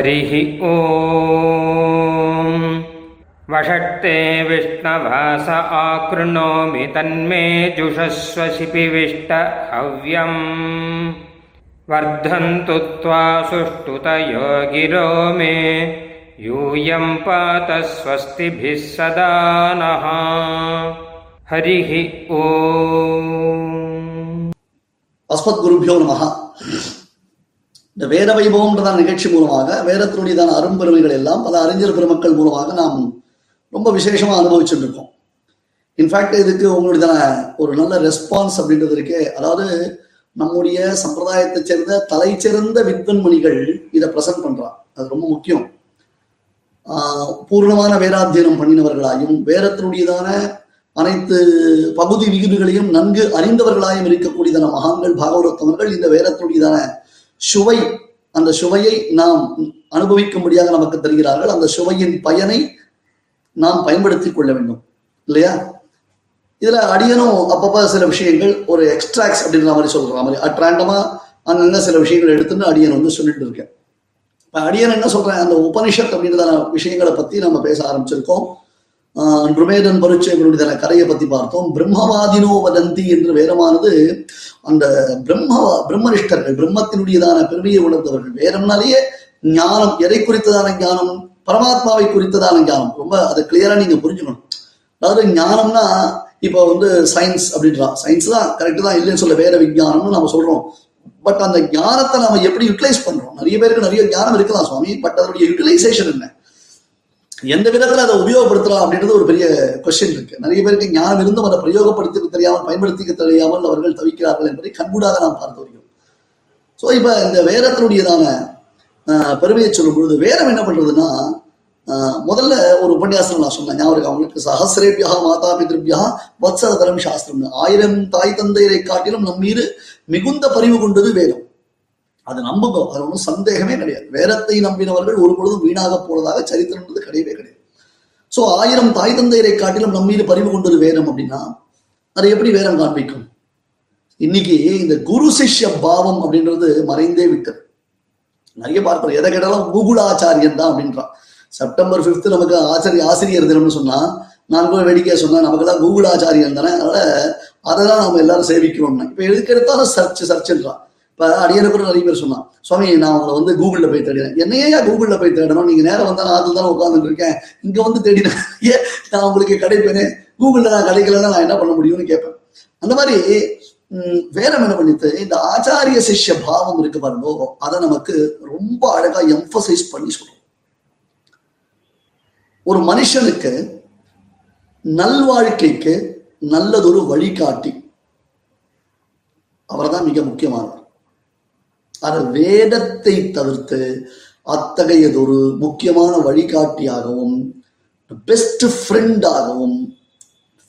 हरिः ओ वषट्ते विष्णवास आकृणोमि तन्मे तन्मेजुषस्व शिपिविष्टहव्यम् वर्धन्तु त्वा सुष्ठुतयो गिरो मे। यूयम् पात स्वस्तिभिः सदा नः। हरिः ओ अस्मद्गुरुभ्यो नमः। இந்த வேத வைபவம்ன்றதான நிகழ்ச்சி மூலமாக வேதத்தினுடையதான அரும்பெருமைகள் எல்லாம் பல அறிஞர் பெருமக்கள் மூலமாக நாம் ரொம்ப விசேஷமா அனுபவிச்சுட்டு இருக்கோம் இன்ஃபேக்ட் இதுக்கு உங்களுடையதான ஒரு நல்ல ரெஸ்பான்ஸ் அப்படின்றது இருக்கே. அதாவது நம்முடைய சம்பிரதாயத்தை சேர்ந்த தலை சிறந்த வித்வன்மணிகள் இதை பிரசன்ட் பண்றான் அது ரொம்ப முக்கியம். ஆஹ் பூர்ணமான வேதாத்தியனம் பண்ணினவர்களாயும் வேதத்தினுடையதான அனைத்து பகுதி விகிதுகளையும் நன்கு அறிந்தவர்களாயும் இருக்கக்கூடியதான மகான்கள் பாகவரத்தவர்கள் இந்த வேதத்தினுடையதான சுவை அந்த சுவையை நாம் அனுபவிக்கும்படியாக நமக்கு தருகிறார்கள். அந்த சுவையின் பயனை நாம் பயன்படுத்திக் கொள்ள வேண்டும். இல்லையா? இதுல அடியனும் அப்பப்ப சில விஷயங்கள் ஒரு எக்ஸ்ட்ராக்ஸ் அப்படின்ற மாதிரி சொல்ற மாதிரி அட்ராண்டமா அங்கங்க சில விஷயங்கள் எடுத்துன்னு அடியன் வந்து சொல்லிட்டு இருக்கேன். இப்ப அடியன் என்ன சொல்றேன்? அந்த உபனிஷத் அப்படின்ற விஷயங்களை பத்தி நம்ம பேச ஆரம்பிச்சிருக்கோம். ருமேதன் பருட்சைகளுடைய கரையை பத்தி பார்த்தோம். பிரம்மவாதினோ வதந்தி என்று வேதமானது அந்த பிரம்ம பிரம்மனிஷ்டர்கள் பிரம்மத்தினுடையதான பெருமையை உணர்ந்தவர்கள். வேதம்னாலேயே ஞானம் எதை குறித்ததான ஞானம்? பரமாத்மாவை குறித்ததான ஞானம். ரொம்ப அதை கிளியரா நீங்க புரிஞ்சுக்கணும். அதாவது ஞானம்னா இப்போ வந்து சயின்ஸ் அப்படின்றா சயின்ஸ் தான் கரெக்ட் தான் இல்லைன்னு சொல்ல வேற விஞ்ஞானம்னு நம்ம சொல்றோம். பட் அந்த ஞானத்தை நம்ம எப்படி யூட்டிலைஸ் பண்றோம்? நிறைய பேருக்கு நிறைய ஞானம் இருக்கலாம் சுவாமி. பட் அதனுடைய யூட்டிலைசேஷன் என்ன? எந்த விதத்துல அதை உபயோகப்படுத்தலாம் அப்படின்றது ஒரு பெரிய கொஸ்டின் இருக்கு. நிறைய பேருக்கு ஞானம் இருந்தும் அதை பிரயோகப்படுத்த தெரியாமல் பயன்படுத்திக்க தெரியாமல் அவர்கள் தவிக்கிறார்கள் என்பதை கண்கூடாக நாம் பார்த்து வருகிறோம். ஸோ இப்ப இந்த வேதத்தினுடையதான ஆஹ், பெருமையை சொல்லும் பொழுது வேதம் என்ன பண்றதுன்னா ஆஹ், முதல்ல ஒரு உபன்யாசம் நான் சொன்னேன் ஞாபகம் அவங்களுக்கு சஹசிரேபியா மாதா பிதிருபியா வத்சரதரம் சாஸ்திரம் ஆயிரம் தாய் தந்தையரை காட்டிலும் நம்மீது மிகுந்த பரிவு கொண்டது வேதம். அது நம்புங்க. அது ஒன்றும் சந்தேகமே கிடையாது. வேதத்தை நம்பினவர்கள் ஒரு பொழுதும் வீணாக போனதாக சரித்திரம்ன்றது கிடையவே கிடையாது. ஸோ ஆயிரம் தாய் தந்தையரை காட்டிலும் நம் மீது பரிவு கொண்டது வேதம் அப்படின்னா அதை எப்படி வேதம் காண்பிக்கும்? இன்னைக்கு இந்த குரு சிஷ்ய பாவம் அப்படின்றது மறைந்தே விட்டது. நிறைய பார்க்கிறோம். எதை கேட்டாலும் கூகுள் ஆச்சாரியன் தான் அப்படின்றான். செப்டம்பர் 5th நமக்கு ஆச்சரிய ஆசிரியர் தினம்னு சொன்னா நான் கூட வேடிக்கையா சொன்னேன் நமக்கெல்லாம் கூகுள் ஆச்சாரியன் தானே அதனால அதை தான் நம்ம எல்லாரும் சேவிக்கிறோம்னா. இப்ப எதுக்கு எடுத்தாலும் சர்ச் சர்ச்ன்றான் இப்போ அடியனை கூட நிறைய பேர் சொன்னான் சுவாமி நான் உங்களை வந்து கூகுளில் போய் தேடினேன் என்னையா கூகுளில் போய் தேடணும்? நீங்க நேரம் வந்தால் நான் அதில் தானே உட்காந்துட்டு இருக்கேன். இங்கே வந்து தேடினேன் ஏன் நான் உங்களுக்கு கிடைப்பேனே? கூகுளில் நான் கிடைக்கலன்னா நான் என்ன பண்ண முடியும்னு கேட்பேன். அந்த மாதிரி ம், வேதம் என்ன பண்ணித்து இந்த ஆச்சாரிய சிஷ்ய பாவம் இருக்கு பாருங்க அதை நமக்கு ரொம்ப அழகா எம்பசைஸ் பண்ணி சொல்றோம். ஒரு மனுஷனுக்கு நல்வாழ்க்கைக்கு நல்லதொரு வழிகாட்டி. அவர்தான் மிக முக்கியமானவர். அது வேதத்தை தவிர்த்து அத்தகையதொரு முக்கியமான வழிகாட்டியாகவும் பெஸ்ட் ஃப்ரெண்டாகவும்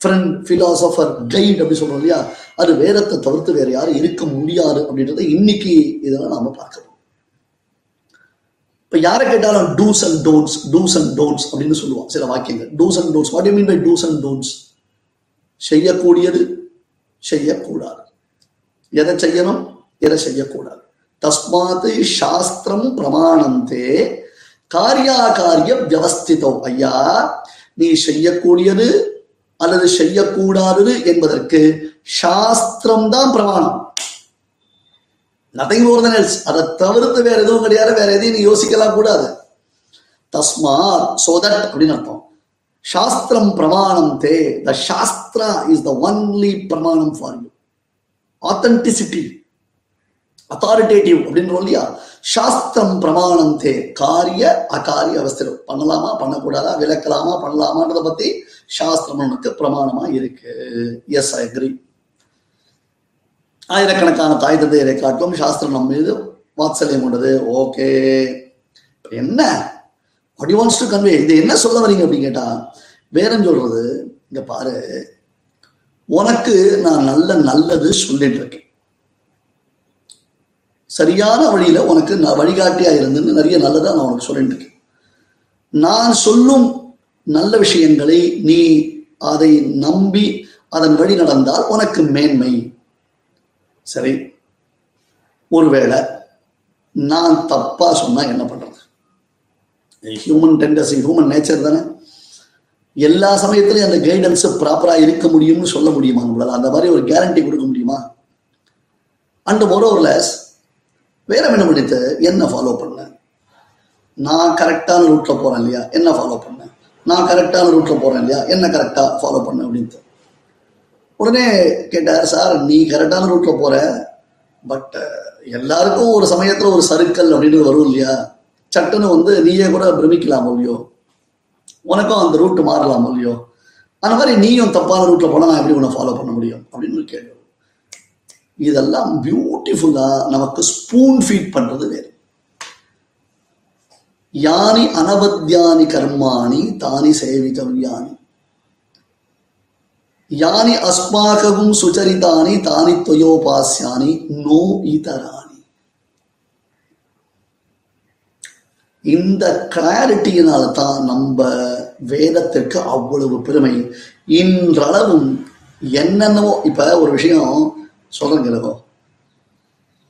ஃப்ரெண்ட் பிலாசபர் கைட் அப்படி சொல்றோம் இல்லையா? அது வேதத்தை தவிர்த்து வேற யாரும் இருக்க முடியாது அப்படின்றத இன்னைக்கு இதெல்லாம் நாம பார்க்கணும் இப்ப யாரை கேட்டாலும் dos and don'ts dos and don'ts அப்படின்னு சொல்லுவான் சில வாக்கியங்கள். Dos and don'ts what you mean by dos and don'ts செய்யக்கூடியது செய்யக்கூடாது. எதை செய்யணும்? எதை செய்யக்கூடாது? தஸ்மாத் சாஸ்திரம் பிரமாணந்தே காரியாகாரிய வியவஸ்திதோ ஐயா நீ செய்யக்கூடியது அல்லது செய்யக்கூடாதது என்பதற்கு சாஸ்திரம் தான் பிரமாணம். நதிங் மோர் than அதை தவிர்த்து வேற எதுவும் கிடையாது. வேற எதையும் நீ யோசிக்கலாம் கூடாது. தஸ்மாத் சோதட் அப்படின்னு அர்த்தம். சாஸ்திரம் பிரமாணம் the the shastra is the only pramanam for you authenticity authoritative அப்படின்னு இல்லையா சாஸ்திரம் பிரமாணம் தே காரிய அகாரிய அவஸ்திரம் பண்ணலாமா? பண்ணக்கூடாதா? விளக்கலாமா? பண்ணலாமான்றத பத்தி சாஸ்திரம் நமக்கு பிரமாணமா இருக்கு. எஸ் ஐ அக்ரி ஆயிரக்கணக்கான தாய் தந்தையரை காட்டும் சாஸ்திரம் நம்ம மீது வாத்சல்யம் கொண்டது. ஓகே என்ன? What you wants to convey இது என்ன சொல்ல வரீங்க அப்படின்னு கேட்டா வேறன்னு சொல்றது இங்க பாரு. உனக்கு நான் நல்ல நல்லது சொல்லிட்டு இருக்கேன். சரியான வழியில உனக்கு நான் வழிகாட்டியா இருந்துன்னு நிறைய நல்லதா நான் உனக்கு சொல்லிட்டு இருக்கேன். நான் சொல்லும் நல்ல விஷயங்களை நீ அதை நம்பி அதன் வழி நடந்தால் உனக்கு மேன்மை. சரி. ஒருவேளை நான் தப்பா சொன்னா என்ன பண்றது? ஹியூமன் டெண்டன்சி ஹியூமன் நேச்சர் தானே. எல்லா சமயத்திலையும் அந்த கைடன்ஸ் ப்ராப்பரா இருக்க முடியும்னு சொல்ல முடியுமா நம்மளால அந்த மாதிரி ஒரு கேரண்டி கொடுக்க முடியுமா? அண்ட் மோரோவர்லெஸ் வேற என்ன பண்ணிட்டு என்ன ஃபாலோ பண்ண நான் கரெக்டான ரூட்ல போறேன் இல்லையா? என்ன ஃபாலோ பண்ணேன்? நான் கரெக்டான ரூட்ல போறேன் இல்லையா? என்ன கரெக்டா ஃபாலோ பண்ண அப்படின்ட்டு. உடனே கேட்டார் சார் நீ கரெக்டான ரூட்ல போற பட் எல்லாருக்கும் ஒரு சமயத்துல ஒரு சருக்கல் அப்படின்னு வரும் இல்லையா? சட்டுன்னு வந்து நீயே கூட பிரமிக்கலாம் இல்லையோ? உனக்கும் அந்த ரூட் மாறலாம் இல்லையோ? அந்த மாதிரி நீயும் தப்பான ரூட்ல போனா நான் எப்படி உன்னை ஃபாலோ பண்ண முடியும்? அப்படின்னு ஒரு கேள்வி இதெல்லாம் பியூட்டிஃபுல்லா நமக்கு ஸ்பூன் ஃபீட் பண்றது வேறு. யானி அனவத்யானி கர்மாணி தானி சேவிதவ்யானி. யானி அஸ்மாகவும் சுச்சரிதானி தானி துவயோபாசியானி நோ இதராணி. இந்த கிளாரிட்டியினால தான் நம்ம வேதத்திற்கு அவ்வளவு பெருமை. இன்றளவும் என்னென்னவோ இப்ப ஒரு விஷயம் சொல்றோம்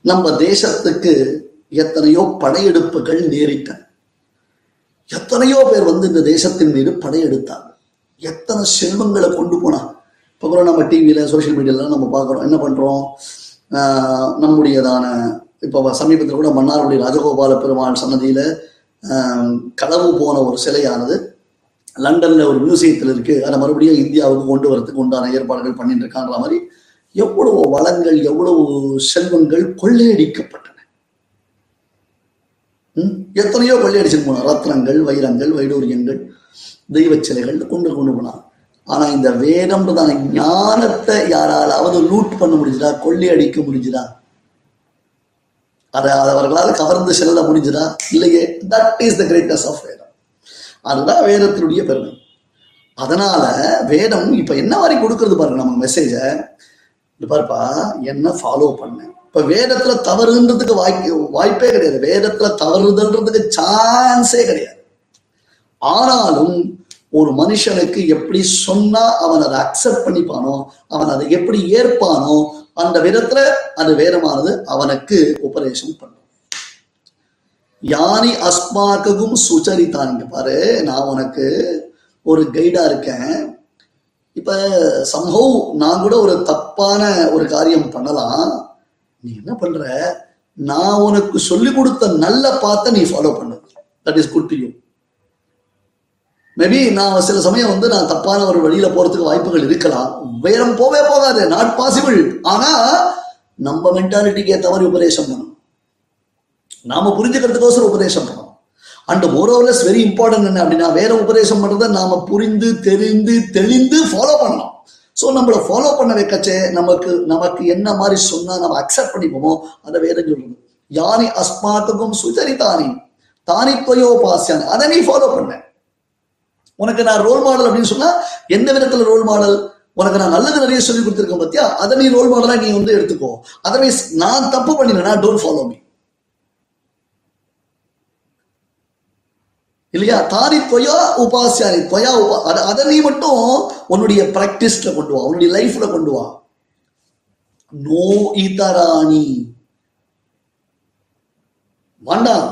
நம்ம தேசத்துக்கு எத்தனையோ படையெடுப்புகள் நேரிட்டன. எத்தனையோ பேர் வந்து இந்த தேசத்தின் மீது படையெடுத்தாங்க. எத்தனை செல்வங்களை கொண்டு போனா இப்போ கூட நம்ம டிவியில சோஷியல் மீடியாலாம் நம்ம பார்க்குறோம். என்ன பண்றோம்? ஆஹ் நம்முடையதான இப்போ சமீபத்தில் கூட மன்னாருடைய ராஜகோபால பெருமாள் சன்னதியில ஆஹ் களவு போன ஒரு சிலையானது லண்டன்ல ஒரு மியூசியத்தில் இருக்கு. அதை மறுபடியும் இந்தியாவுக்கு கொண்டு வரதுக்கு உண்டான ஏற்பாடுகள் பண்ணிட்டு இருக்கான்ற மாதிரி எவ்வளவு வளங்கள் எவ்வளவு செல்வங்கள் கொள்ளையடிக்கப்பட்டன. எத்தனையோ கொள்ளையடிச்சுட்டு போனான் ரத்னங்கள் வைரங்கள் வைடூரியங்கள் தெய்வ சிலைகள் கொண்டு கொண்டு போனான் ஆனா இந்த வேதம்ன்றதான ஞானத்தை யாராலாவது லூட் பண்ண முடிஞ்சுதா? கொள்ளையடிக்க முடிஞ்சுதா? அதை அவர்களால் கவர்ந்து செல்ல முடிஞ்சுதா? இல்லையே. That is the greatness of Vedam. அதுதான் வேதத்தினுடைய பெருமை. அதனால வேதம் இப்ப என்ன மாதிரி கொடுக்கறது பாருங்க நம்ம மெசேஜ இது பாருப்பா என்ன ஃபாலோ பண்ண. இப்ப வேதத்துல தவறுன்றதுக்கு வாய்ப்பு வாய்ப்பே கிடையாது. வேதத்துல தவறுதல்ன்றதுக்கு சான்ஸே கிடையாது. ஆனாலும் ஒரு மனுஷனுக்கு எப்படி சொன்னா அவன் அதை அக்செப்ட் பண்ணிப்பானோ அவன் அதை எப்படி ஏற்பானோ அந்த விதத்துல அது வேதமானது அவனுக்கு உபதேசம் பண்ணும். யானி அஸ்மாக்கும் சுச்சரித்தான் இங்க பாரு நான் உனக்கு ஒரு கைடா இருக்கேன். இப்ப சம்பவ் நான் கூட ஒரு தப்பான ஒரு காரியம் பண்ணலாம். நீ என்ன பண்ற? நான் உனக்கு சொல்லி கொடுத்த நல்ல பார்த்த நீ ஃபாலோ பண்ணு. That is good to you maybe நான் சில சமயம் வந்து நான் தப்பான ஒரு வழியில போறதுக்கு வாய்ப்புகள் இருக்கலாம். வேறம் போவே போகாது. நாட் பாசிபிள் ஆனா நம்ம மென்டாலிட்டிக்கு ஏற்ற மாதிரி உபதேசம் பண்ணணும். நாம புரிஞ்சுக்கிறதுக்கோசரம் உபதேசம் பண்ணணும். அண்ட் மோரோவர்லெஸ் வெரி இம்பார்ட்டன்ட் என்ன அப்படின்னா வேற உபதேசம் பண்றதை நாம புரிந்து தெரிந்து தெளிந்து ஃபாலோ பண்ணலாம் ஸோ நம்மளை ஃபாலோ பண்ண வைக்கச்சே நமக்கு நமக்கு என்ன மாதிரி சொன்னா நம்ம அக்செப்ட் பண்ணிப்போமோ அதை வேற சொல்லுங்க யானி அஸ்மாத்துக்கும் சுச்சரித்தானி தானி துவயோபாசியானி அதை நீ ஃபாலோ பண்ண. உனக்கு நான் ரோல் மாடல் அப்படின்னு சொன்னா எந்த விதத்துல ரோல் மாடல் உனக்கு நான் நல்லது நிறைய சொல்லி கொடுத்துருக்கேன் பத்தியா? அதை நீ ரோல் மாடலா நீ வந்து எடுத்துக்கோ. அதர்வைஸ் நான் தப்பு பண்ணினா டோன்ட் ஃபாலோ மீ இல்லையா? தாரி தொயா உபாசியாரி தொயா உபா அதை நீ மட்டும் உன்னுடைய பிராக்டிஸ்ல கொண்டு வா உன்னுடைய லைஃப்ல கொண்டு வா. நோ இதராணி வேண்டாம்.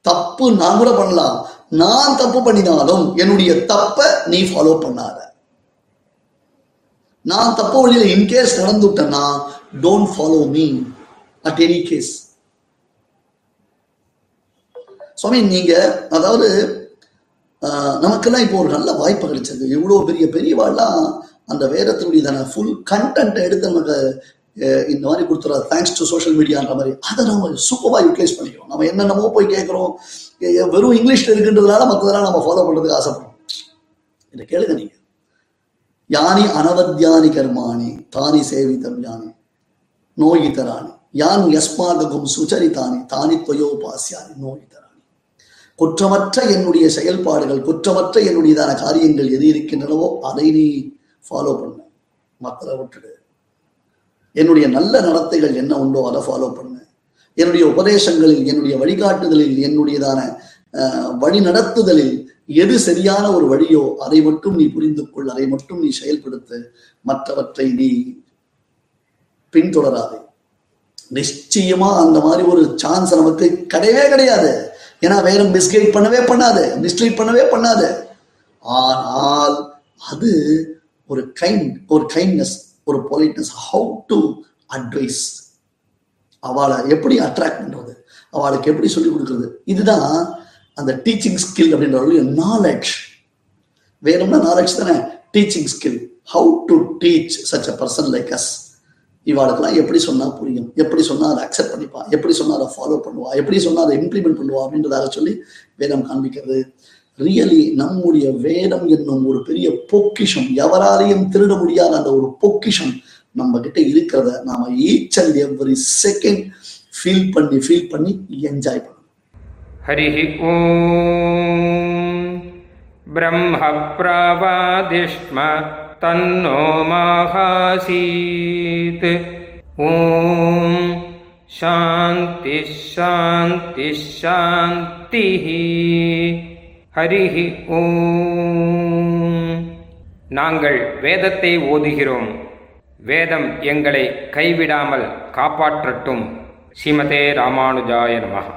தப்பு நான் கூட பண்ணலாம். நான் தப்பு பண்ணினாலும் என்னுடைய தப்ப நீ ஃபாலோ பண்ணாத. நான் தப்பு வழியில in case நடந்துட்டேன்னா don't follow me at any case சுவாமி நீங்க அதாவது நமக்கெல்லாம் இப்போ ஒரு நல்ல வாய்ப்பு கிடைச்சது இவ்வளோ பெரிய பெரியவாள்லாம் அந்த வேதத்தினுடைய ஃபுல் கண்டென்ட் எடுத்து நமக்கு இந்த மாதிரி கொடுத்துறாரு. தேங்க்ஸ் டு சோஷியல் மீடியான்ற மாதிரி. அதை நம்ம சூப்பராக யூட்டிலைஸ் பண்ணிக்கிறோம். நம்ம என்னென்னமோ போய் கேட்குறோம். வெறும் இங்கிலீஷில் இருக்குன்றதுனால மற்றதெல்லாம் நம்ம ஃபாலோ பண்ணுறதுக்கு ஆசைப்படுறோம். இதை கேளுங்க நீங்கள் யானி அனவத்யானி கர்மாணி தானி சேவிதம் யானி நோயிதராணி. யான் யஸ்மாதகும் சுச்சரித்தானி தானி துவயோபாசியானி நோயிதராணி. குற்றமற்ற என்னுடைய செயல்பாடுகள் குற்றமற்ற என்னுடையதான காரியங்கள் எது இருக்கின்றனவோ அதை நீ ஃபாலோ பண்ண. மக்களை விட்டுடு. என்னுடைய நல்ல நடத்தைகள் என்ன உண்டோ அதை ஃபாலோ பண்ணு. என்னுடைய உபதேசங்களில் என்னுடைய வழிகாட்டுதலில் என்னுடையதான வழி நடத்துதலில் எது சரியான ஒரு வழியோ அதை மட்டும் நீ புரிந்து கொள் அதை மட்டும் நீ செயல்படுத்து. மற்றவற்றை நீ பின்தொடராது. நிச்சயமா அந்த மாதிரி ஒரு சான்ஸ் நமக்கு கிடையவே கிடையாது. ஏன்னா வேதம் மிஸ்கைட் பண்ணவே பண்ணாது மிஸ்ட்ரீட் பண்ணவே பண்ணாது. ஆனால் அது ஒரு கைண்ட் ஒரு கைண்ட்னஸ் ஒரு பொலைட்னஸ் ஹவு டு அட்வைஸ் அவளை எப்படி அட்ராக்ட் பண்றது? அவளுக்கு எப்படி சொல்லிக் கொடுக்குறது? இதுதான் அந்த டீச்சிங் ஸ்கில் அப்படின்ற ஒரு நாலேஜ் வேணும்னா நாலேஜ் தானே? Teaching skill how to teach such a person like us இவாளுக்கெல்லாம் எப்படி சொன்னால் புரியும்? எப்படி சொன்னால் அதை அக்செப்ட் பண்ணிப்பா? எப்படி சொன்னால் அதை ஃபாலோ பண்ணுவா? எப்படி சொன்னால் அதை இம்ப்ளிமெண்ட் பண்ணுவா? அப்படின்றதாக சொல்லி வேதம் காண்பிக்கிறது. ரியலி நம்முடைய வேதம் என்னும் ஒரு பெரிய பொக்கிஷம் எவராலையும் திருட முடியாத அந்த ஒரு பொக்கிஷம் நம்ம கிட்ட இருக்கிறத நாம each and every second feel பண்ணி ஃபீல் பண்ணி என்ஜாய் பண்ணணும். ஹரிஹி ஓம். பிரம்ம பிரவாதிஷ்ம तन्नो माहासीत् ॐ शान्तिः शान्तिः शान्तिः ஹரிஹி ஓம் நாங்கள் வேதத்தை ஓதுகிறோம் வேதம் எங்களை கைவிடாமல் காப்பாற்றட்டும் ஸ்ரீமதே ராமானுஜாய நமः